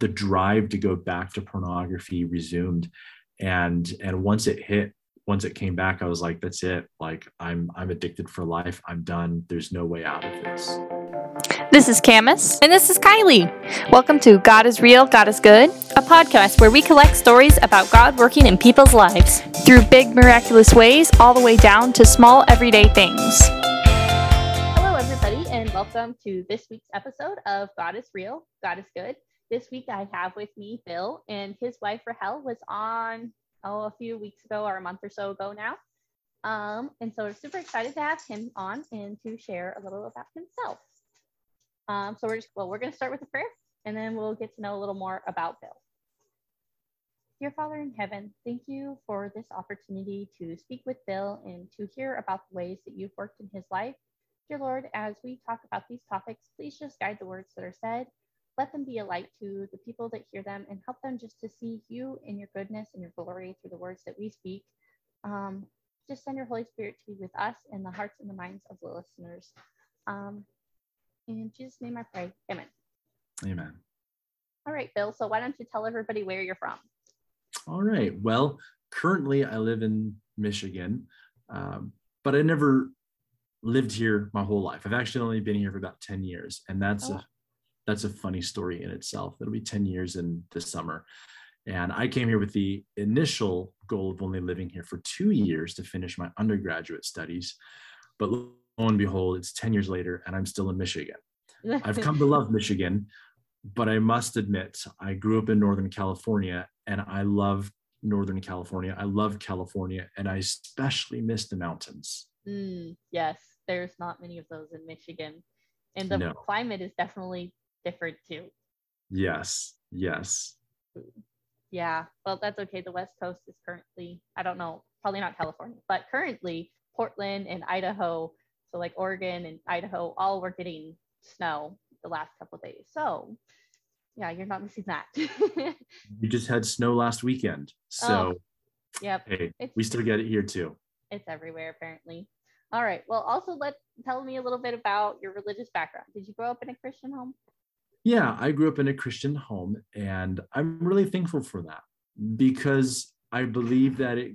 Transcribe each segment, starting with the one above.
the drive to go back to pornography resumed and and once it hit once it came back i was like that's it like i'm i'm addicted for life i'm done there's no way out of this this is Camus. And this is Kylie. Welcome to God is Real, God is Good, a podcast where we collect stories about God working in people's lives through big, miraculous ways, all the way down to small, everyday things. Hello, everybody, and welcome to this week's episode of God is Real, God is Good. This week I have with me Bill, and his wife Rahel was on oh a few weeks ago or a month or so ago now. Um, and so we're super excited to have him on and to share a little about himself. Um, so we're just, well, we're to start with a prayer and then we'll get to know a little more about Bill. Dear Father in heaven, thank you for this opportunity to speak with Bill and to hear about the ways that you've worked in his life. Dear Lord, as we talk about these topics, please just guide the words that are said. Let them be a light to the people that hear them and help them just to see you in your goodness and your glory through the words that we speak. Um, just send your Holy Spirit to be with us in the hearts and the minds of the listeners. Um, in Jesus' name I pray. Amen. Amen. All right, Bill. So why don't you tell everybody where you're from? All right. Well, currently I live in Michigan, um, but I never lived here my whole life. I've actually only been here for about 10 years. And that's oh. a that's a funny story in itself. It'll be 10 years in the summer. And I came here with the initial goal of only living here for two years to finish my undergraduate studies. But lo and behold, it's 10 years later and I'm still in Michigan. I've come to love Michigan, but I must admit, I grew up in Northern California and I love Northern California. I love California and I especially miss the mountains. Mm, yes, there's not many of those in Michigan. And the no. climate is definitely different too. Yes, yes. Yeah, well, that's okay. The West Coast is currently, I don't know, probably not California, but currently Portland and Idaho so like Oregon and Idaho, all were getting snow the last couple days. So yeah, you're not missing that. we just had snow last weekend. So oh, yep. Hey, it's, we still get it here too. It's everywhere apparently. All right. Well, also let tell me a little bit about your religious background. Did you grow up in a Christian home? Yeah, I grew up in a Christian home and I'm really thankful for that because I believe that it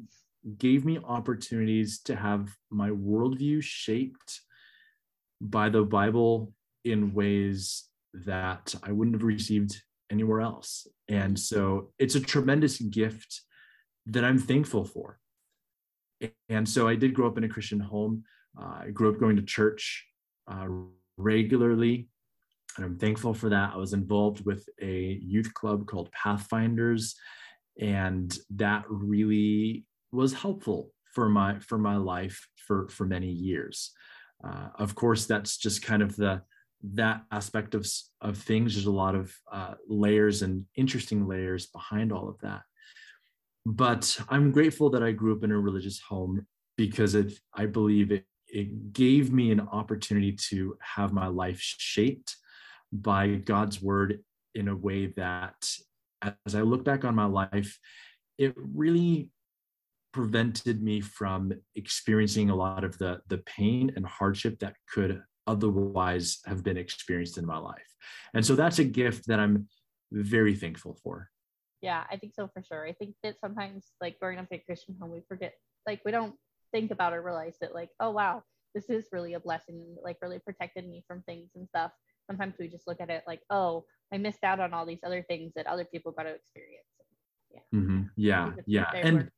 gave me opportunities to have my worldview shaped by the Bible in ways that I wouldn't have received anywhere else. And so it's a tremendous gift that I'm thankful for. And so I did grow up in a Christian home. Uh, I grew up going to church uh, regularly, and I'm thankful for that. I was involved with a youth club called Pathfinders, and that really was helpful for my for my life for for many years. Uh, of course, that's just kind of the that aspect of of things. There's a lot of uh, layers and interesting layers behind all of that. But I'm grateful that I grew up in a religious home because it, I believe it it gave me an opportunity to have my life shaped by God's word in a way that, as I look back on my life, it really prevented me from experiencing a lot of the the pain and hardship that could otherwise have been experienced in my life. And so that's a gift that i'm very thankful for. Yeah i think so for sure. I think that sometimes like growing up in a christian home we forget like we don't think about or realize that like oh wow this is really a blessing like really protected me from things and stuff sometimes we just look at it like oh i missed out on all these other things that other people got to experience yeah mm-hmm. yeah yeah and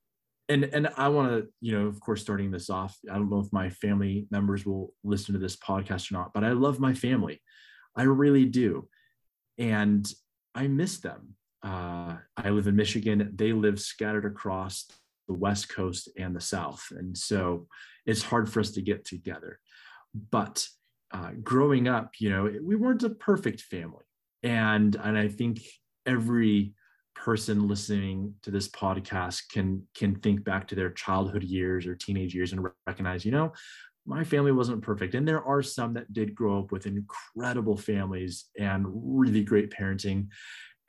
and and I want to, you know, of course, starting this off, I don't know if my family members will listen to this podcast or not, but I love my family. I really do. And I miss them. Uh, I live in Michigan. They live scattered across the West Coast and the South. And so it's hard for us to get together. But uh, growing up, you know, we weren't a perfect family. And, and I think every person listening to this podcast can can think back to their childhood years or teenage years and recognize you know my family wasn't perfect and there are some that did grow up with incredible families and really great parenting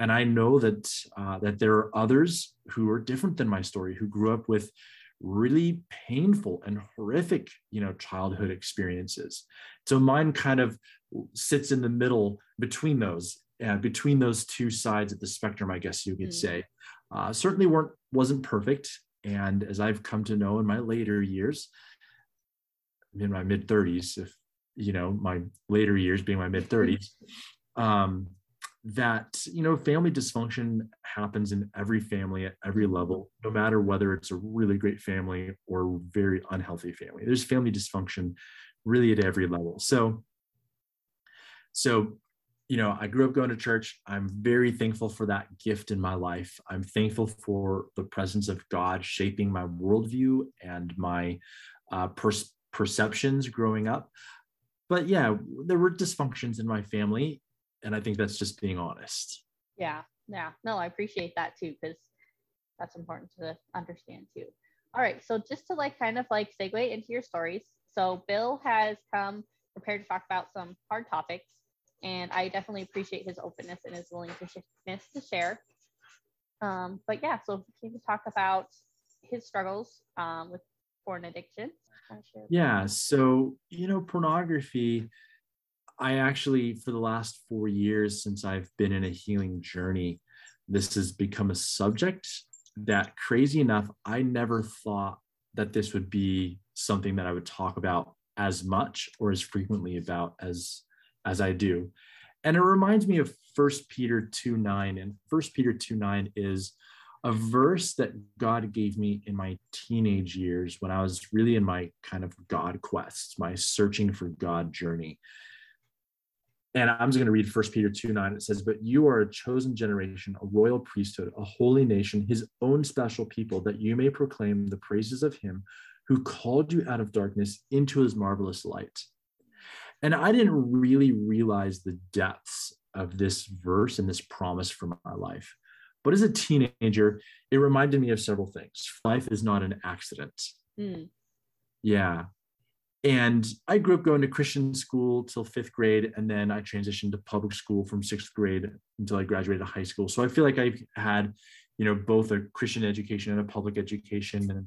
and i know that uh, that there are others who are different than my story who grew up with really painful and horrific you know childhood experiences so mine kind of sits in the middle between those uh, between those two sides of the spectrum, I guess you could mm. say, uh, certainly weren't wasn't perfect. And as I've come to know in my later years, in my mid 30s, if you know my later years being my mid 30s, um, that you know family dysfunction happens in every family at every level no matter whether it's a really great family or very unhealthy family. There's family dysfunction really at every level. So so you know i grew up going to church. I'm very thankful for that gift in my life. I'm thankful for the presence of god shaping my worldview and my uh, per- perceptions growing up. But yeah there were dysfunctions in my family and i think that's just being honest. Yeah yeah. No i appreciate that too because that's important to understand too. All right so just to like kind of like segue into your stories. So bill has come prepared to talk about some hard topics and i definitely appreciate his openness and his willingness to share. Um, but yeah so he came to talk about his struggles um, with porn addiction. Yeah so you know pornography I actually, for the last four years since I've been in a healing journey, this has become a subject that, crazy enough, I never thought that this would be something that I would talk about as much or as frequently about as as I do. And it reminds me of First Peter 2 9. And First Peter 2 9 is a verse that God gave me in my teenage years when I was really in my kind of God quest, my searching for God journey. And I'm just going to read 1 Peter 2 9. It says, But you are a chosen generation, a royal priesthood, a holy nation, his own special people, that you may proclaim the praises of him who called you out of darkness into his marvelous light. And I didn't really realize the depths of this verse and this promise for my life. But as a teenager, it reminded me of several things. Life is not an accident. Mm. Yeah. And I grew up going to Christian school till fifth grade, and then I transitioned to public school from sixth grade until I graduated high school. So I feel like I've had, you know, both a Christian education and a public education, and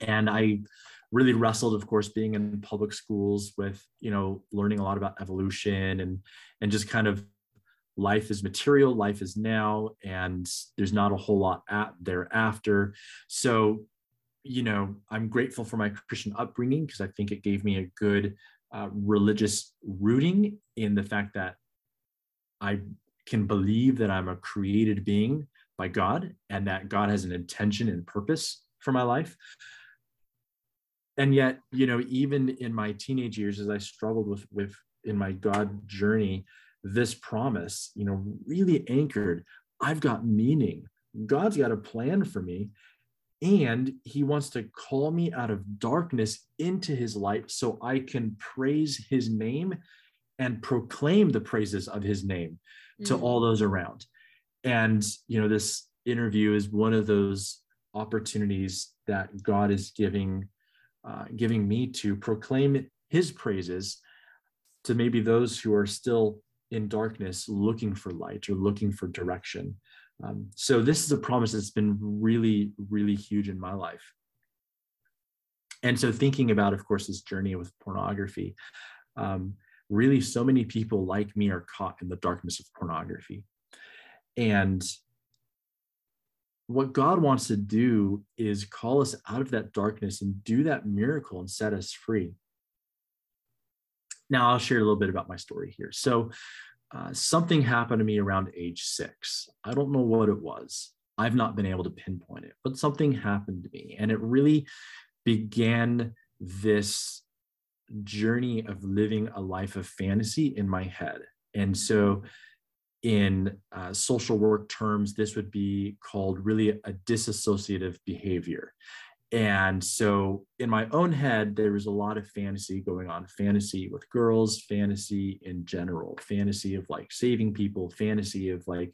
and I really wrestled, of course, being in public schools with, you know, learning a lot about evolution and and just kind of life is material, life is now, and there's not a whole lot at thereafter. So you know, I'm grateful for my Christian upbringing because I think it gave me a good uh, religious rooting in the fact that I can believe that I'm a created being by God and that God has an intention and purpose for my life. And yet, you know, even in my teenage years, as I struggled with with in my God journey, this promise, you know, really anchored. I've got meaning. God's got a plan for me, and he wants to call me out of darkness into his light so I can praise his name and proclaim the praises of his name mm. to all those around. And, you know, this interview is one of those opportunities that God is giving, uh, giving me to proclaim his praises to maybe those who are still in darkness looking for light or looking for direction. Um, so this is a promise that's been really, really huge in my life. And so thinking about, of course, this journey with pornography, um, really so many people like me are caught in the darkness of pornography. And what God wants to do is call us out of that darkness and do that miracle and set us free. Now, I'll share a little bit about my story here. So, uh, something happened to me around age six. I don't know what it was. I've not been able to pinpoint it, but something happened to me. And it really began this journey of living a life of fantasy in my head. And so, in uh, social work terms, this would be called really a disassociative behavior. And so in my own head, there was a lot of fantasy going on fantasy with girls, fantasy in general, fantasy of like saving people, fantasy of like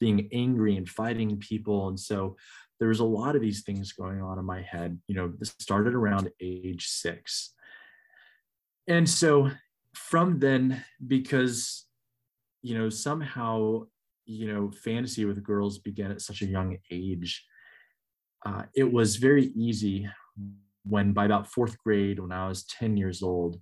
being angry and fighting people. And so there was a lot of these things going on in my head. You know, this started around age six. And so from then, because, you know, somehow, you know, fantasy with girls began at such a young age uh, it was very easy when by about fourth grade, when I was 10 years old,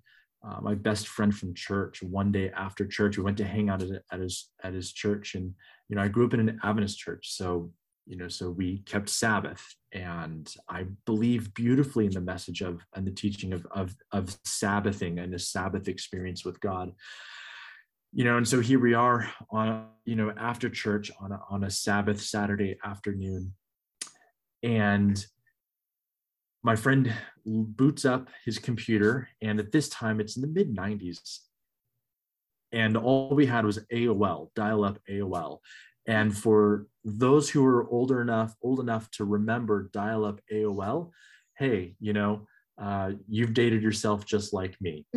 uh, my best friend from church one day after church we went to hang out at, at his at his church and you know i grew up in an adventist church so you know so we kept sabbath and i believe beautifully in the message of and the teaching of of, of sabbathing and a sabbath experience with god. You know and so here we are on you know after church on a, on a sabbath saturday afternoon and my friend boots up his computer and at this time it's in the mid 90s and all we had was aol dial up aol and for those who are older enough old enough to remember dial up aol hey you know uh, you've dated yourself just like me.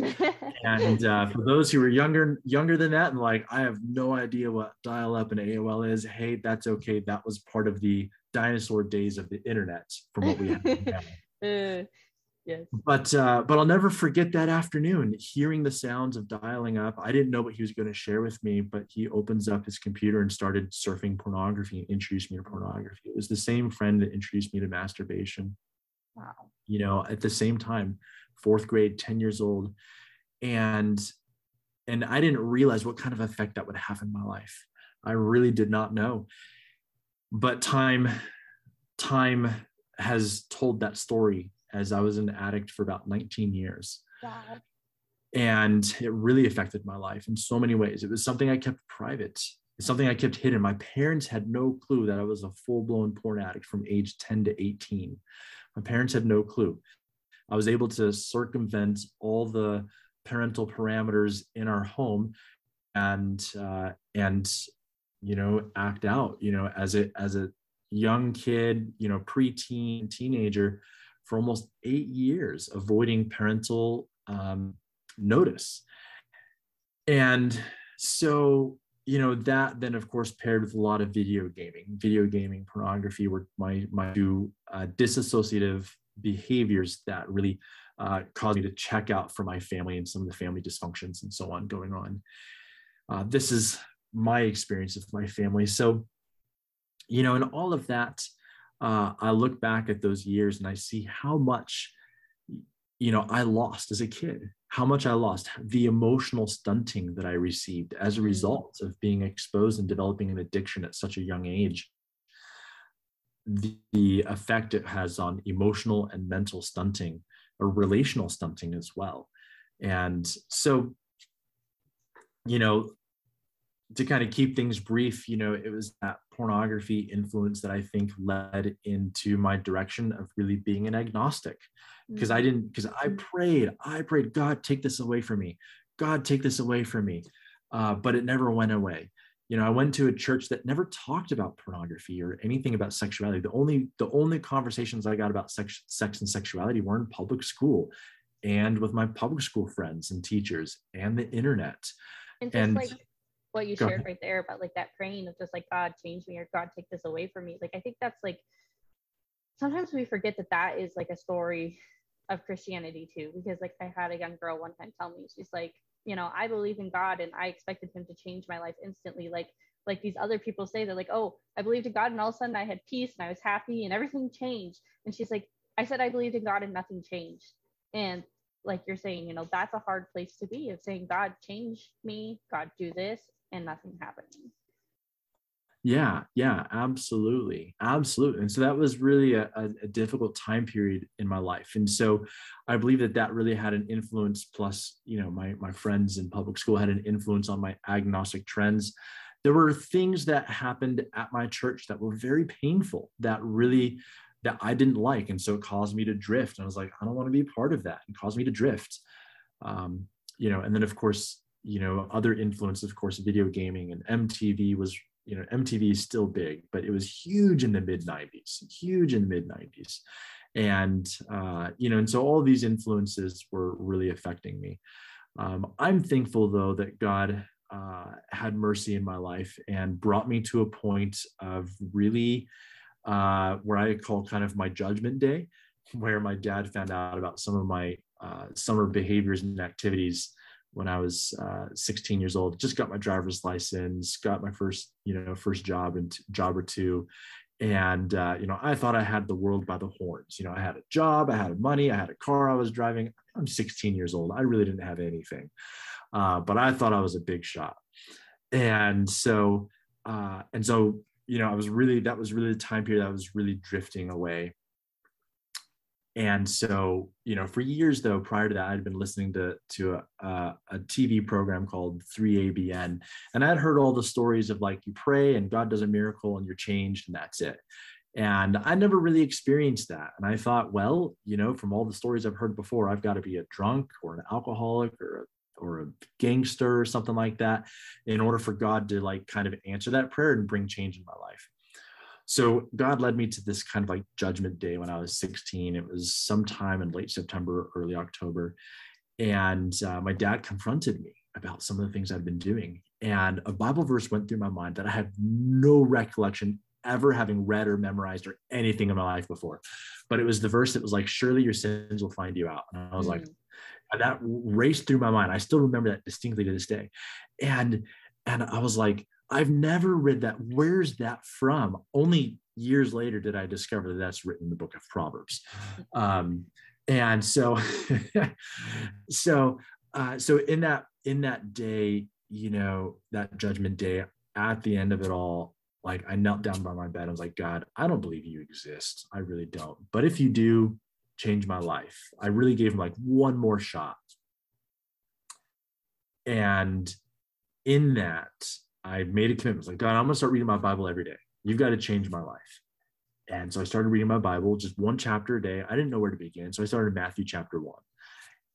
And uh, for those who are younger younger than that and like i have no idea what dial up and aol is. Hey that's okay. That was part of the dinosaur days of the internet from what we have uh, yes. But uh, but I'll never forget that afternoon hearing the sounds of dialing up. I didn't know what he was going to share with me, but he opens up his computer and started surfing pornography and introduced me to pornography. It was the same friend that introduced me to masturbation. Wow. You know, at the same time, fourth grade, 10 years old. And and I didn't realize what kind of effect that would have in my life. I really did not know. But time, time has told that story as I was an addict for about 19 years. Wow. And it really affected my life in so many ways. It was something I kept private. It's something I kept hidden. My parents had no clue that I was a full-blown porn addict from age 10 to 18. My parents had no clue. I was able to circumvent all the parental parameters in our home and uh, and you know act out you know as a as a young kid, you know, preteen, teenager for almost eight years, avoiding parental um, notice. And so, you know, that then of course paired with a lot of video gaming, video gaming, pornography were my my two uh, disassociative behaviors that really uh, caused me to check out for my family and some of the family dysfunctions and so on going on. Uh, this is my experience with my family. So you know, and all of that, uh, I look back at those years and I see how much, you know, I lost as a kid, how much I lost, the emotional stunting that I received as a mm-hmm. result of being exposed and developing an addiction at such a young age. The, the effect it has on emotional and mental stunting or relational stunting as well. And so, you know, to kind of keep things brief, you know, it was that pornography influence that I think led into my direction of really being an agnostic. Because I didn't, because I mm-hmm. prayed, I prayed, God, take this away from me. God, take this away from me. Uh, but it never went away. You know, I went to a church that never talked about pornography or anything about sexuality. The only the only conversations I got about sex, sex and sexuality were in public school and with my public school friends and teachers and the internet. And just and, like what you shared right there about like that praying of just like God change me or God take this away from me. Like I think that's like sometimes we forget that that is like a story of Christianity too, because like I had a young girl one time tell me she's like, you know, I believe in God and I expected Him to change my life instantly. Like like these other people say they're like, oh, I believed in God and all of a sudden I had peace and I was happy and everything changed. And she's like, I said I believed in God and nothing changed. And like you're saying, you know, that's a hard place to be of saying, God, change me, God, do this and nothing happening. Yeah, yeah, absolutely. Absolutely. And so that was really a, a, difficult time period in my life. And so I believe that that really had an influence, plus, you know, my, my friends in public school had an influence on my agnostic trends. There were things that happened at my church that were very painful, that really that I didn't like. And so it caused me to drift. And I was like, I don't want to be a part of that. and caused me to drift. Um, you know, and then of course, you know other influence of course video gaming and mtv was you know mtv is still big but it was huge in the mid 90s huge in the mid 90s and uh, you know and so all these influences were really affecting me um, i'm thankful though that god uh, had mercy in my life and brought me to a point of really uh, where i call kind of my judgment day where my dad found out about some of my uh, summer behaviors and activities when I was uh, 16 years old. Just got my driver's license, got my first, you know, first job and job or two, and uh, you know i thought i had the world by the horns. You know i had a job i had money i had a car i was driving. I'm 16 years old. I really didn't have anything. Uh, but i thought i was a big shot. And so uh, and so you know i was really that was really the time period i was really drifting away. And so you know for years though prior to that i'd been listening to to a, a, tv program called 3abn and i'd heard all the stories of like you pray and god does a miracle and you're changed and that's it. And i never really experienced that. And i thought well you know from all the stories i've heard before i've got to be a drunk or an alcoholic or a or a gangster or something like that in order for god to like kind of answer that prayer and bring change in my life so God led me to this kind of like judgment day when I was 16. It was sometime in late September, early October. And uh, my dad confronted me about some of the things I'd been doing. And a Bible verse went through my mind that I had no recollection ever having read or memorized or anything in my life before. But it was the verse that was like, Surely your sins will find you out. And I was mm. like, that raced through my mind. I still remember that distinctly to this day. And and I was like, I've never read that. Where's that from? Only years later did I discover that that's written in the book of Proverbs. Um, and so, so, uh, so in that in that day, you know, that judgment day, at the end of it all, like I knelt down by my bed. I was like, God, I don't believe you exist. I really don't. But if you do, change my life. I really gave him like one more shot. And in that, I made a commitment. like, God, I'm gonna start reading my Bible every day. You've got to change my life. And so I started reading my Bible, just one chapter a day. I didn't know where to begin. So I started Matthew chapter one.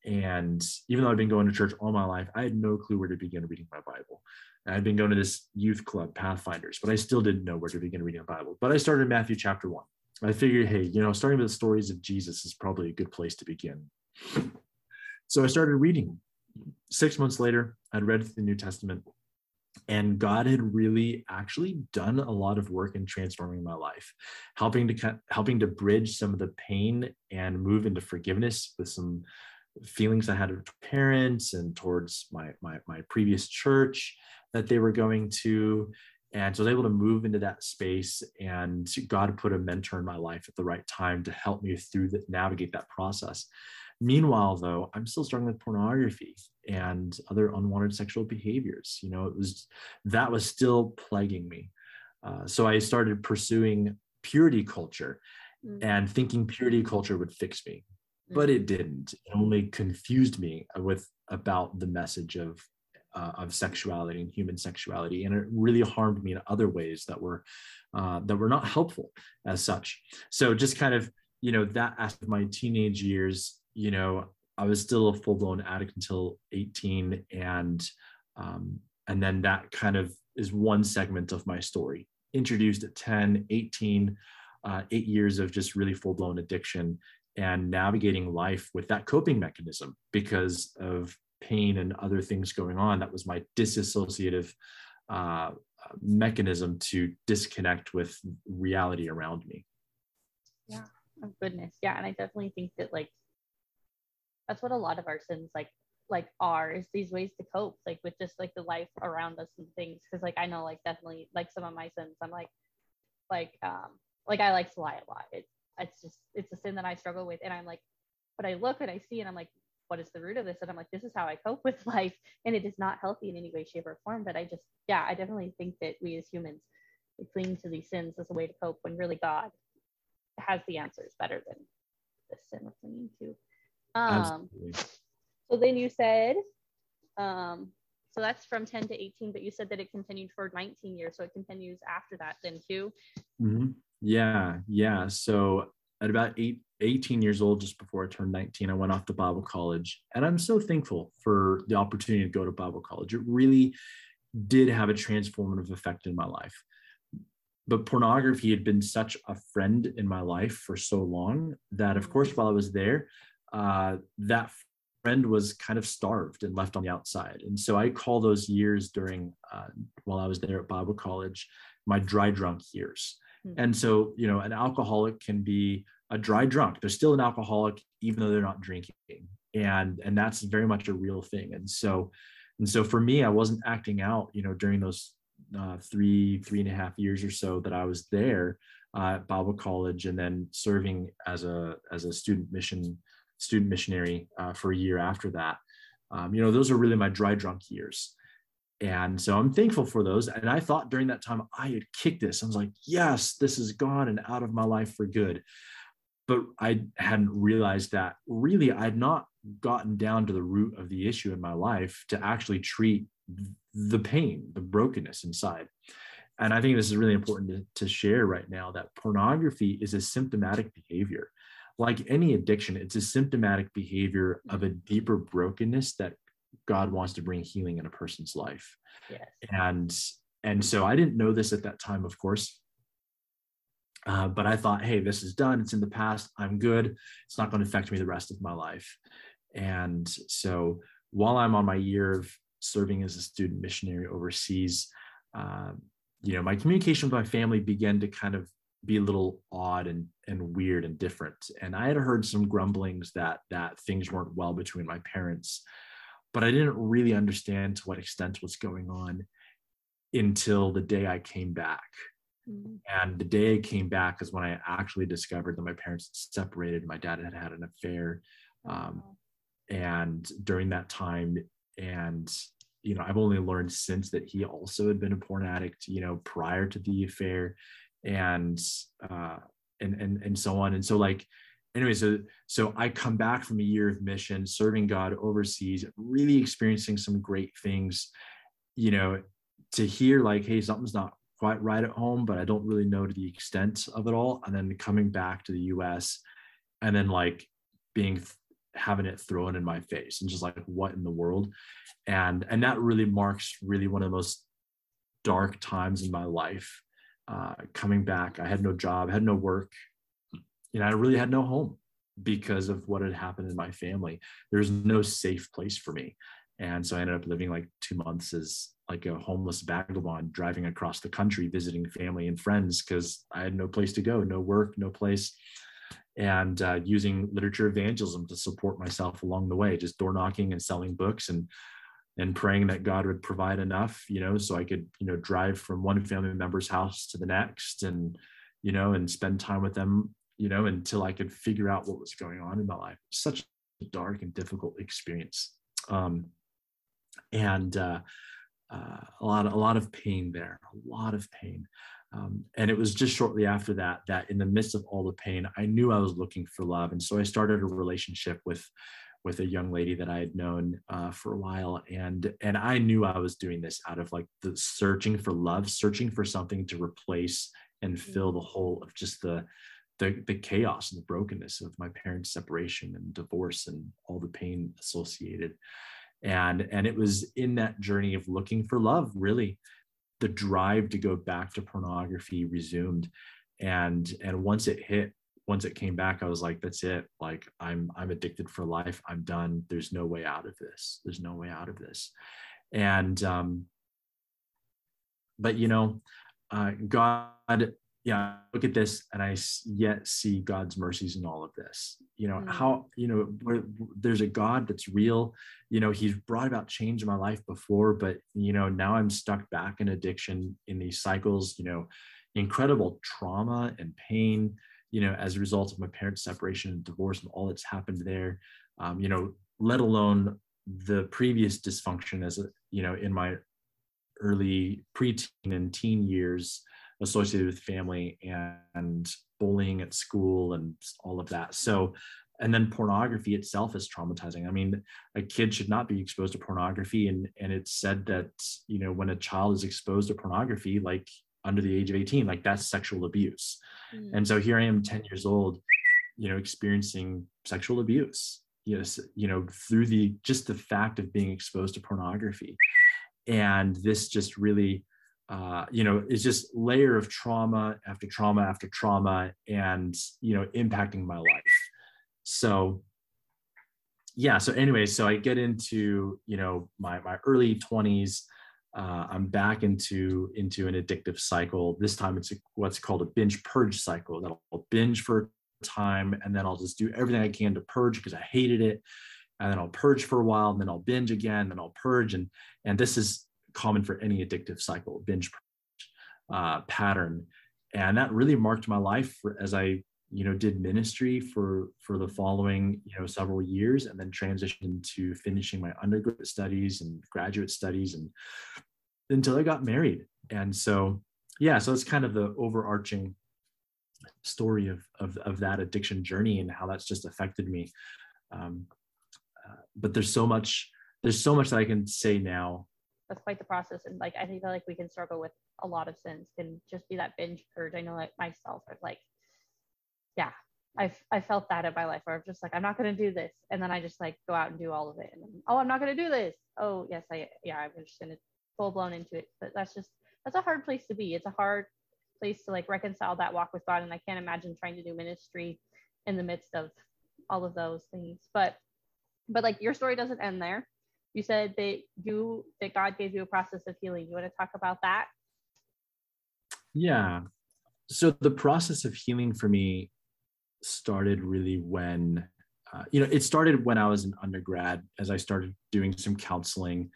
And even though I've been going to church all my life, I had no clue where to begin reading my Bible. I'd been going to this youth club, Pathfinders, but I still didn't know where to begin reading the Bible. But I started Matthew chapter one. I figured, hey, you know, starting with the stories of Jesus is probably a good place to begin. So I started reading. Six months later, I'd read the New Testament and god had really actually done a lot of work in transforming my life helping to helping to bridge some of the pain and move into forgiveness with some feelings i had of parents and towards my my, my previous church that they were going to and so I was able to move into that space and God put a mentor in my life at the right time to help me through that, navigate that process. Meanwhile, though, I'm still struggling with pornography and other unwanted sexual behaviors. You know, it was that was still plaguing me. Uh, so I started pursuing purity culture mm-hmm. and thinking purity culture would fix me, mm-hmm. but it didn't. It only confused me with about the message of uh, of sexuality and human sexuality, and it really harmed me in other ways that were uh, that were not helpful as such. So just kind of you know that after my teenage years you know, I was still a full blown addict until 18. And, um, and then that kind of is one segment of my story. Introduced at 10, 18, uh, eight years of just really full blown addiction and navigating life with that coping mechanism because of pain and other things going on. That was my disassociative uh, mechanism to disconnect with reality around me. Yeah. Oh, goodness. Yeah. And I definitely think that, like, that's what a lot of our sins like like are is these ways to cope like with just like the life around us and things because like i know like definitely like some of my sins i'm like like um like i like to lie a lot it's it's just it's a sin that i struggle with and i'm like but i look and i see and i'm like what is the root of this and i'm like this is how i cope with life and it is not healthy in any way shape or form but i just yeah i definitely think that we as humans we cling to these sins as a way to cope when really god has the answers better than the sin we're clinging to um, so then you said, um, so that's from 10 to 18, but you said that it continued for 19 years. So it continues after that then too. Mm-hmm. Yeah. Yeah. So at about eight, 18 years old, just before I turned 19, I went off to Bible college. And I'm so thankful for the opportunity to go to Bible college. It really did have a transformative effect in my life. But pornography had been such a friend in my life for so long that, of course, while I was there, uh, that friend was kind of starved and left on the outside. And so I call those years during uh, while I was there at Bible college my dry drunk years. Mm-hmm. And so, you know, an alcoholic can be a dry drunk. They're still an alcoholic even though they're not drinking. And and that's very much a real thing. And so and so for me, I wasn't acting out, you know, during those uh, three three and a half years or so that I was there uh, at Bible College, and then serving as a as a student mission student missionary uh, for a year after that. Um, you know, those are really my dry drunk years. And so I'm thankful for those. And I thought during that time I had kicked this. I was like, yes, this is gone and out of my life for good. But I hadn't realized that really I'd not gotten down to the root of the issue in my life to actually treat the pain, the brokenness inside. And I think this is really important to, to share right now that pornography is a symptomatic behavior. Like any addiction, it's a symptomatic behavior of a deeper brokenness that God wants to bring healing in a person's life. Yes. And and so I didn't know this at that time, of course. Uh, but I thought, hey, this is done. It's in the past. I'm good. It's not going to affect me the rest of my life. And so while I'm on my year of serving as a student missionary overseas, um, you know, my communication with my family began to kind of be a little odd and, and weird and different. And I had heard some grumblings that that things weren't well between my parents, but I didn't really understand to what extent was going on until the day I came back. Mm-hmm. And the day I came back is when I actually discovered that my parents separated. My dad had had an affair. Um, and during that time, and you know, I've only learned since that he also had been a porn addict, you know, prior to the affair and uh and and and so on. And so like anyway, so so I come back from a year of mission, serving God overseas, really experiencing some great things, you know, to hear like, hey, something's not quite right at home, but I don't really know to the extent of it all. And then coming back to the US and then like being having it thrown in my face and just like what in the world? And and that really marks really one of the most dark times in my life. Uh, coming back i had no job had no work you know i really had no home because of what had happened in my family. There's no safe place for me and so i ended up living like two months as like a homeless vagabond driving across the country visiting family and friends because i had no place to go no work no place and uh, using literature evangelism to support myself along the way, just door knocking and selling books and and praying that God would provide enough, you know, so I could, you know, drive from one family member's house to the next and, you know, and spend time with them, you know, until I could figure out what was going on in my life. Such a dark and difficult experience. Um, and uh, uh, a lot, a lot of pain there, a lot of pain. Um, and it was just shortly after that that in the midst of all the pain i knew i was looking for love. And so i started a relationship with with a young lady that i had known uh, for a while. And and i knew i was doing this out of like the searching for love searching for something to replace and fill the hole of just the the, the chaos and the brokenness of my parents separation and divorce and all the pain associated and and it was in that journey of looking for love really. The drive to go back to pornography resumed. And and once it hit once it came back i was like that's it. Like i'm i'm addicted for life. I'm done. There's no way out of this. There's no way out of this. And um but you know uh god yeah look at this and i yet see god's mercies in all of this. You know mm-hmm. how you know there's a god that's real. You know he's brought about change in my life before but you know now i'm stuck back in addiction in these cycles you know incredible trauma and pain you know as a result of my parents separation and divorce and all that's happened there. Um, you know let alone the previous dysfunction as a you know in my early preteen and teen years associated with family and bullying at school and all of that. So, and then pornography itself is traumatizing. I mean, a kid should not be exposed to pornography, and and it's said that you know when a child is exposed to pornography, like under the age of 18, like that's sexual abuse. Mm. And so here I am, 10 years old, you know, experiencing sexual abuse. Yes, you know, through the just the fact of being exposed to pornography. And this just really uh, you know, it's just layer of trauma after trauma after trauma and, you know, impacting my life. So, yeah. So anyway, so I get into, you know, my, my early twenties, uh, I'm back into, into an addictive cycle. This time it's a, what's called a binge purge cycle that I'll binge for a time and then I'll just do everything I can to purge because I hated it. And then I'll purge for a while and then I'll binge again, and then I'll purge. And, and this is common for any addictive cycle, binge uh, pattern, and that really marked my life for, as I you know did ministry for for the following you know several years and then transitioned to finishing my undergraduate studies and graduate studies and until I got married. And so yeah, so it's kind of the overarching story of of, of that addiction journey and how that's just affected me. Um, uh, but there's so much there's so much that I can say now. That's quite the process, and like I think that like we can struggle with a lot of sins. Can just be that binge purge. I know like myself, I've like, yeah, I've I felt that in my life where I'm just like I'm not gonna do this, and then I just like go out and do all of it, and oh I'm not gonna do this. Oh yes, I yeah I'm just gonna full blown into it. But that's just that's a hard place to be. It's a hard place to like reconcile that walk with God, and I can't imagine trying to do ministry in the midst of all of those things. But but like your story doesn't end there. You said that you that God gave you a process of healing. You want to talk about that? Yeah. So the process of healing for me started really when uh, you know it started when I was an undergrad as I started doing some counseling,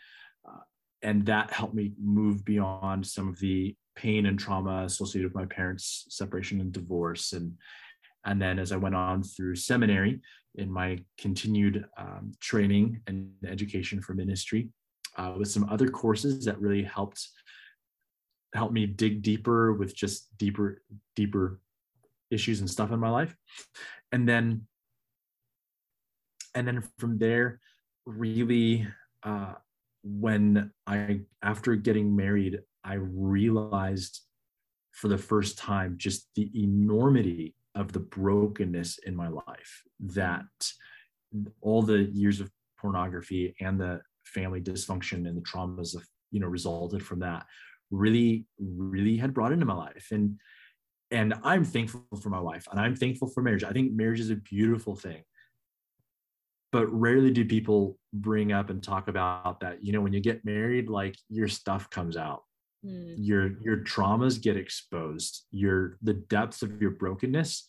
uh, and that helped me move beyond some of the pain and trauma associated with my parents' separation and divorce, and and then as I went on through seminary in my continued um, training and education for ministry, uh, with some other courses that really helped help me dig deeper with just deeper deeper issues and stuff in my life. And then and then from there really uh, when i after getting married i realized for the first time just the enormity of the brokenness in my life that all the years of pornography and the family dysfunction and the traumas of you know resulted from that really really had brought into my life. And and i'm thankful for my wife and i'm thankful for marriage. I think marriage is a beautiful thing. But rarely do people bring up and talk about that. You know when you get married like your stuff comes out mm. your your traumas get exposed your the depths of your brokenness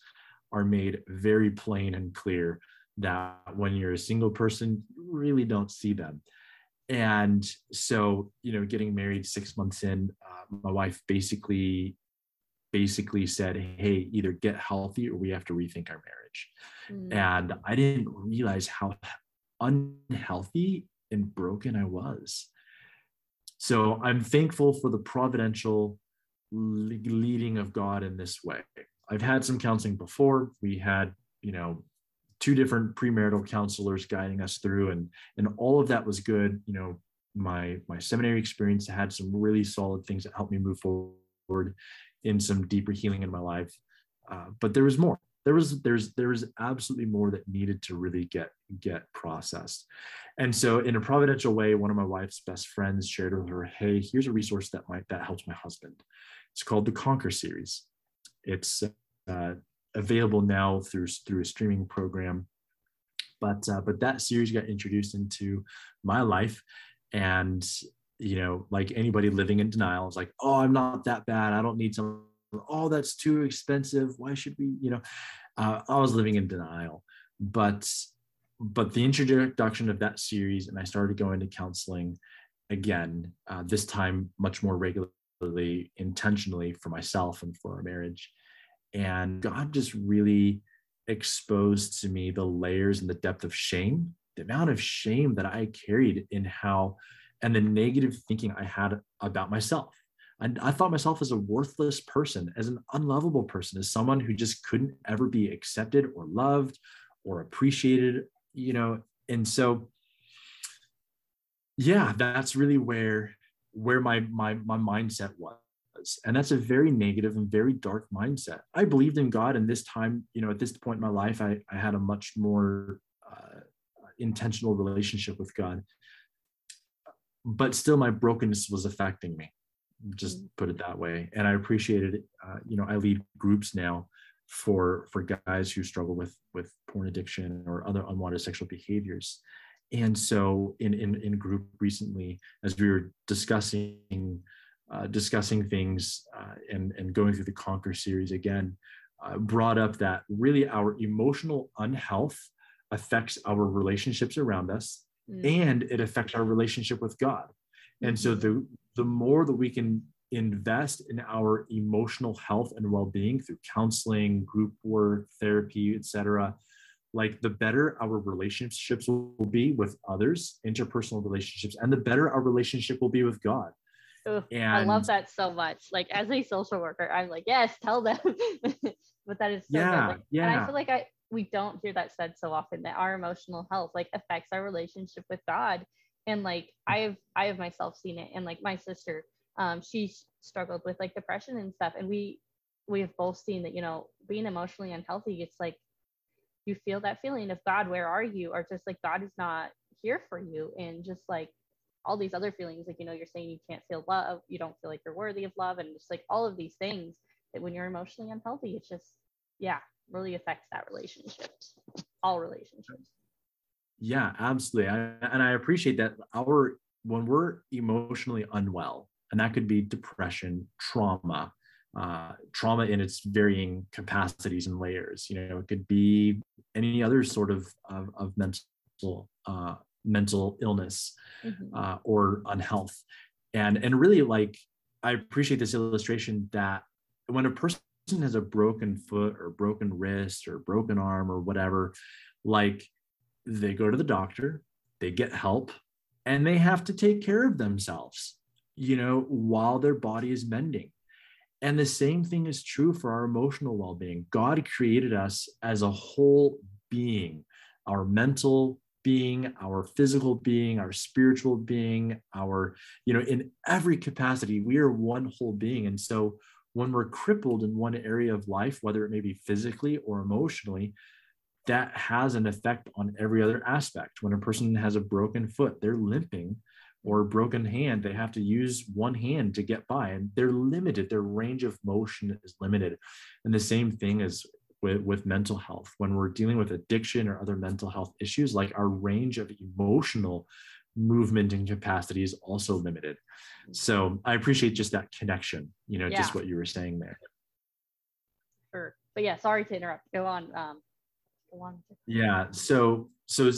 are made very plain and clear that when you're a single person you really don't see them and so you know getting married six months in uh, my wife basically basically said, hey, either get healthy or we have to rethink our marriage. Mm. And I didn't realize how unhealthy and broken I was. So I'm thankful for the providential leading of God in this way. I've had some counseling before. We had, you know, two different premarital counselors guiding us through and and all of that was good, you know, my my seminary experience had some really solid things that helped me move forward in some deeper healing in my life. Uh, but there was more. There was there's there was absolutely more that needed to really get get processed. And so in a providential way, one of my wife's best friends shared with her, hey, here's a resource that might that helps my husband. It's called the Conquer series. It's uh, available now through through a streaming program. But uh, but that series got introduced into my life, and you know, like anybody living in denial is like, oh, I'm not that bad. I don't need some. Oh, that's too expensive. Why should we? You know, uh, I was living in denial, but but the introduction of that series, and I started going to counseling again. Uh, this time, much more regularly, intentionally for myself and for our marriage. And God just really exposed to me the layers and the depth of shame, the amount of shame that I carried in how and the negative thinking I had about myself. I, I thought myself as a worthless person, as an unlovable person, as someone who just couldn't ever be accepted or loved or appreciated, you know. And so, yeah, that's really where where my my my mindset was. And that's a very negative and very dark mindset. I believed in god and this time you know at this point in my life i, I had a much more uh, intentional relationship with god. But still my brokenness was affecting me just put it that way and i appreciated it uh, you know i lead groups now for for guys who struggle with with porn addiction or other unwanted sexual behaviors and so in in, in group recently as we were discussing uh, discussing things uh, and and going through the conquer series again uh, brought up that really our emotional unhealth affects our relationships around us mm. and it affects our relationship with God. And so the the more that we can invest in our emotional health and well-being through counseling, group work, therapy, etc., like the better our relationships will be with others, interpersonal relationships, and the better our relationship will be with God. and I love that so much. Like as a social worker, I'm like, yes, tell them. but that is so yeah. Like, yeah. And I feel like I we don't hear that said so often that our emotional health like affects our relationship with God. And like I've I have myself seen it. And like my sister, um, she's struggled with like depression and stuff. And we we have both seen that, you know, being emotionally unhealthy, it's like you feel that feeling of God, where are you? Or just like God is not here for you. And just like all these other feelings, like, you know, you're saying you can't feel love, you don't feel like you're worthy of love, and just like all of these things that when you're emotionally unhealthy, it's just, yeah, really affects that relationship, all relationships. Yeah, absolutely. I, and I appreciate that our, when we're emotionally unwell, and that could be depression, trauma, uh, trauma in its varying capacities and layers. You know, it could be any other sort of of, of mental uh, mental illness mm-hmm. uh, or unhealth, and and really like I appreciate this illustration that when a person has a broken foot or broken wrist or broken arm or whatever, like they go to the doctor, they get help, and they have to take care of themselves. You know, while their body is mending and the same thing is true for our emotional well being. God created us as a whole being, our mental being, our physical being, our spiritual being, our, you know, in every capacity, we are one whole being. And so when we're crippled in one area of life, whether it may be physically or emotionally, that has an effect on every other aspect. When a person has a broken foot, they're limping or a broken hand, they have to use one hand to get by and they're limited. Their range of motion is limited. And the same thing is with, with mental health. When we're dealing with addiction or other mental health issues, like our range of emotional movement and capacity is also limited. So I appreciate just that connection, you know, yeah. just what you were saying there. Sure. But yeah, sorry to interrupt. Go on. Um, go on. Yeah. So, so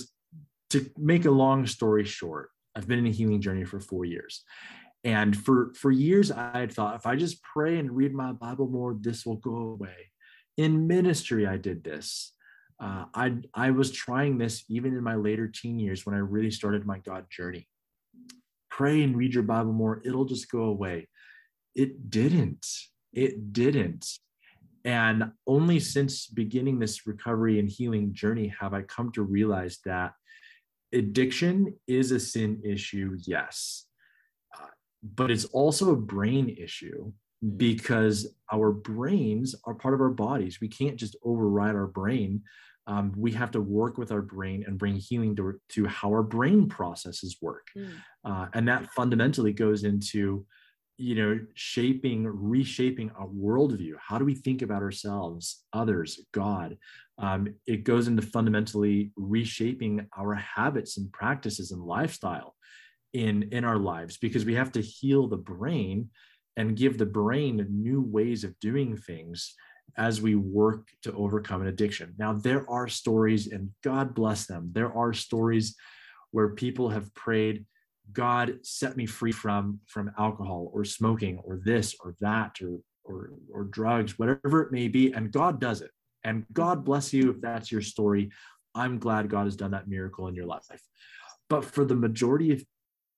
to make a long story short, I've been in a healing journey for four years. And for, for years, I had thought if I just pray and read my Bible more, this will go away. In ministry, I did this. Uh, I, I was trying this even in my later teen years when I really started my God journey. Pray and read your Bible more, it'll just go away. It didn't. It didn't. And only since beginning this recovery and healing journey have I come to realize that addiction is a sin issue, yes, uh, but it's also a brain issue mm. because our brains are part of our bodies. We can't just override our brain. Um, we have to work with our brain and bring healing to, to how our brain processes work. Mm. Uh, and that fundamentally goes into you know shaping reshaping a worldview. How do we think about ourselves others god? Um, it goes into fundamentally reshaping our habits and practices and lifestyle in in our lives because we have to heal the brain and give the brain new ways of doing things as we work to overcome an addiction. Now there are stories and god bless them there are stories where people have prayed god set me free from from alcohol or smoking or this or that or or, or drugs whatever it may be and god does it and God bless you if that's your story. I'm glad God has done that miracle in your life. But for the majority of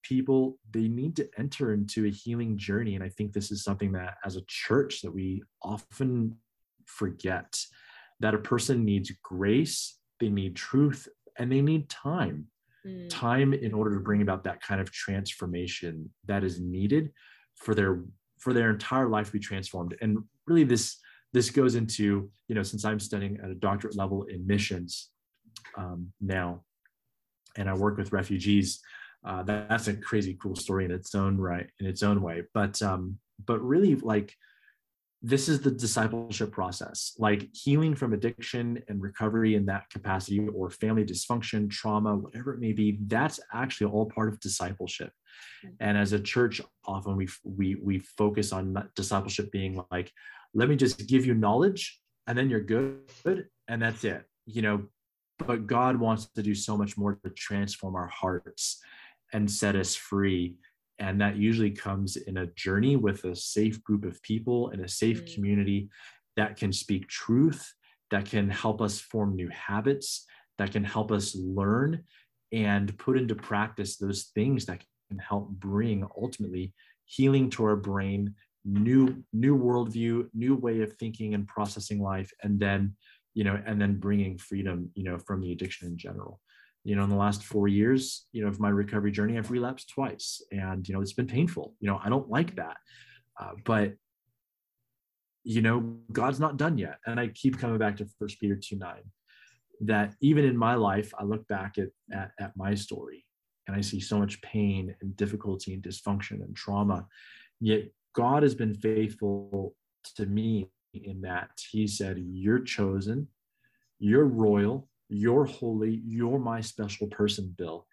people, they need to enter into a healing journey. And I think this is something that as a church that we often forget that a person needs grace, they need truth, and they need time. Mm. Time in order to bring about that kind of transformation that is needed for their for their entire life to be transformed. And really this this goes into, you know, since I'm studying at a doctorate level in missions um, now, and I work with refugees, uh, that, that's a crazy cool story in its own right, in its own way. But um, but really, like, this is the discipleship process, like healing from addiction and recovery in that capacity, or family dysfunction, trauma, whatever it may be. That's actually all part of discipleship. Mm-hmm. And as a church, often we we we focus on discipleship being like let me just give you knowledge and then you're good and that's it you know but god wants to do so much more to transform our hearts and set us free and that usually comes in a journey with a safe group of people in a safe mm. community that can speak truth that can help us form new habits that can help us learn and put into practice those things that can help bring ultimately healing to our brain new new worldview new way of thinking and processing life and then you know and then bringing freedom you know from the addiction in general you know in the last four years you know of my recovery journey i've relapsed twice. And you know it's been painful. You know i don't like that. Uh, but you know god's not done yet. And i keep coming back to first peter 2 9 that even in my life i look back at, at, at my story and i see so much pain and difficulty and dysfunction and trauma. Yet god has been faithful to me in that. He said you're chosen. You're royal you're holy, you're my special person, Bill.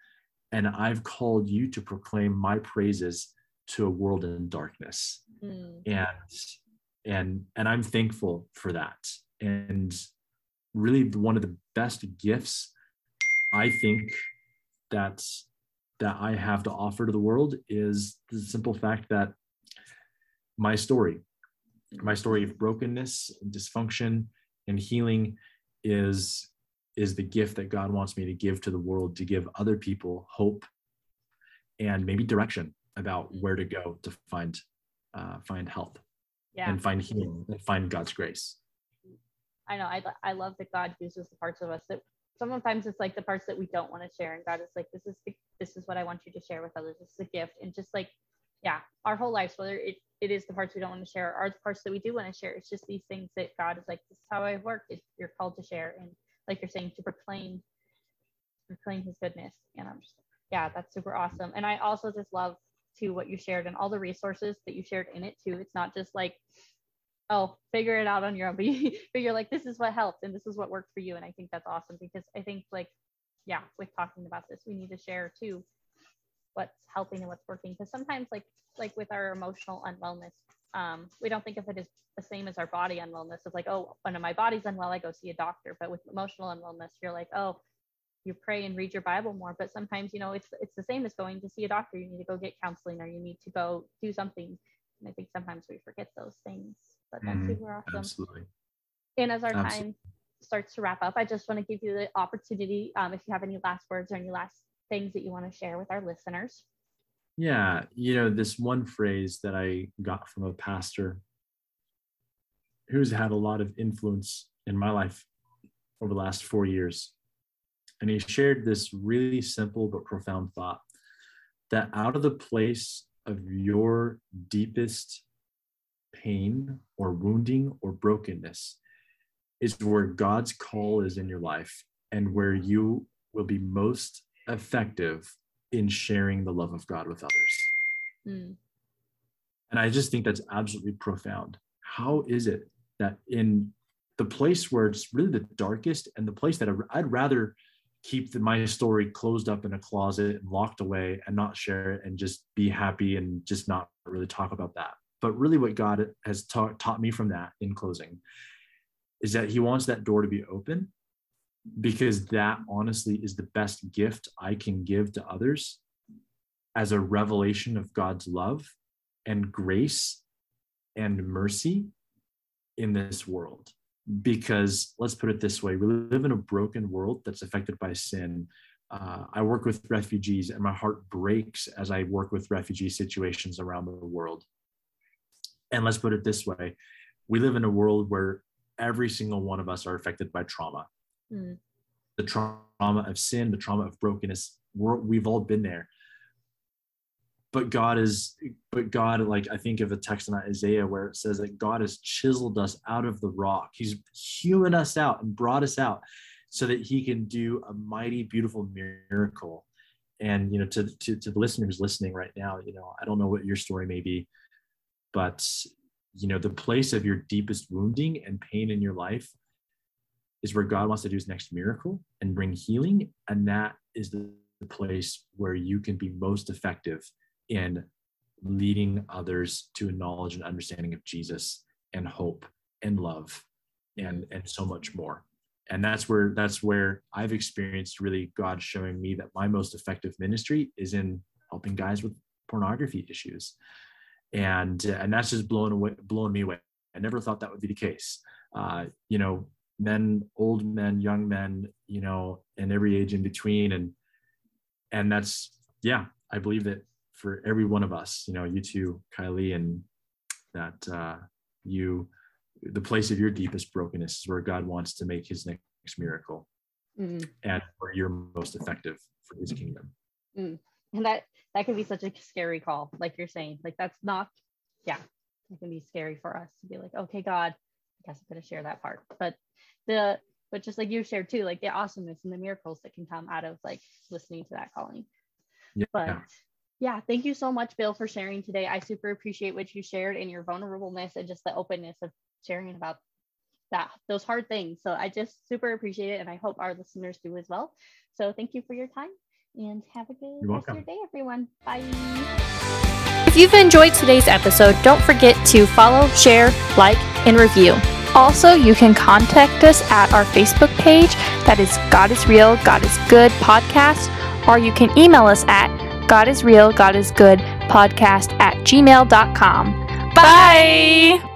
And I've called you to proclaim my praises to a world in darkness. Mm. And and and I'm thankful for that. And really one of the best gifts I think that that I have to offer to the world is the simple fact that my story, my story of brokenness, and dysfunction, and healing is is the gift that God wants me to give to the world to give other people hope and maybe direction about where to go to find uh, find health yeah. and find healing and find God's grace. I know. I, I love that God uses the parts of us that sometimes it's like the parts that we don't want to share, and God is like, this is the, this is what I want you to share with others. This is a gift, and just like, yeah, our whole lives, whether it, it is the parts we don't want to share, or the parts that we do want to share, it's just these things that God is like, this is how I work. You're called to share, and like you're saying, to proclaim proclaim his goodness. And I'm just yeah, that's super awesome. And I also just love to what you shared and all the resources that you shared in it too. It's not just like, oh, figure it out on your own, but, you, but you're like, this is what helped and this is what worked for you. And I think that's awesome because I think like, yeah, with talking about this, we need to share too what's helping and what's working. Because sometimes like like with our emotional unwellness, um, we don't think of it as the same as our body unwellness. It's like, oh, when my body's unwell, I go see a doctor. But with emotional unwellness, you're like, oh, you pray and read your Bible more. But sometimes, you know, it's it's the same as going to see a doctor. You need to go get counseling or you need to go do something. And I think sometimes we forget those things. But that's mm, super awesome. Absolutely. And as our absolutely. time starts to wrap up, I just want to give you the opportunity, um, if you have any last words or any last things that you want to share with our listeners. Yeah, you know, this one phrase that I got from a pastor who's had a lot of influence in my life over the last four years. And he shared this really simple but profound thought that out of the place of your deepest pain or wounding or brokenness is where God's call is in your life and where you will be most effective in sharing the love of God with others. Mm. And I just think that's absolutely profound. How is it that in the place where it's really the darkest and the place that I'd rather keep the, my story closed up in a closet and locked away and not share it and just be happy and just not really talk about that. But really, what God has ta- taught me from that in closing is that He wants that door to be open because that honestly is the best gift I can give to others as a revelation of God's love and grace and mercy in this world. Because let's put it this way we live in a broken world that's affected by sin. Uh, I work with refugees, and my heart breaks as I work with refugee situations around the world. And let's put it this way we live in a world where every single one of us are affected by trauma. Mm. The trauma of sin, the trauma of brokenness, we've all been there but God is, but God, like I think of a text in Isaiah where it says that God has chiseled us out of the rock. He's hewn us out and brought us out so that he can do a mighty, beautiful miracle. And, you know, to, to, to the listener who's listening right now, you know, I don't know what your story may be, but, you know, the place of your deepest wounding and pain in your life is where God wants to do his next miracle and bring healing. And that is the, the place where you can be most effective in leading others to a knowledge and understanding of Jesus and hope and love and and so much more. And that's where that's where i've experienced really god showing me that my most effective ministry is in helping guys with pornography issues. And and that's just blown away blown me away. I never thought that would be the case. Uh, you know men old men young men you know and every age in between and and that's yeah i believe that for every one of us you know you too kylie and that uh, you the place of your deepest brokenness is where god wants to make his next miracle mm. and where you're most effective for his kingdom mm. and that that can be such a scary call like you're saying like that's not yeah it can be scary for us to be like okay god i guess i'm going to share that part but the but just like you shared too like the awesomeness and the miracles that can come out of like listening to that calling yeah. but yeah thank you so much bill for sharing today i super appreciate what you shared and your vulnerableness and just the openness of sharing about that those hard things so i just super appreciate it and i hope our listeners do as well so thank you for your time and have a good rest of your day, everyone. Bye. If you've enjoyed today's episode, don't forget to follow, share, like, and review. Also, you can contact us at our Facebook page that is God is Real, God is Good podcast, or you can email us at God is Real, God is Good podcast at gmail.com. Bye.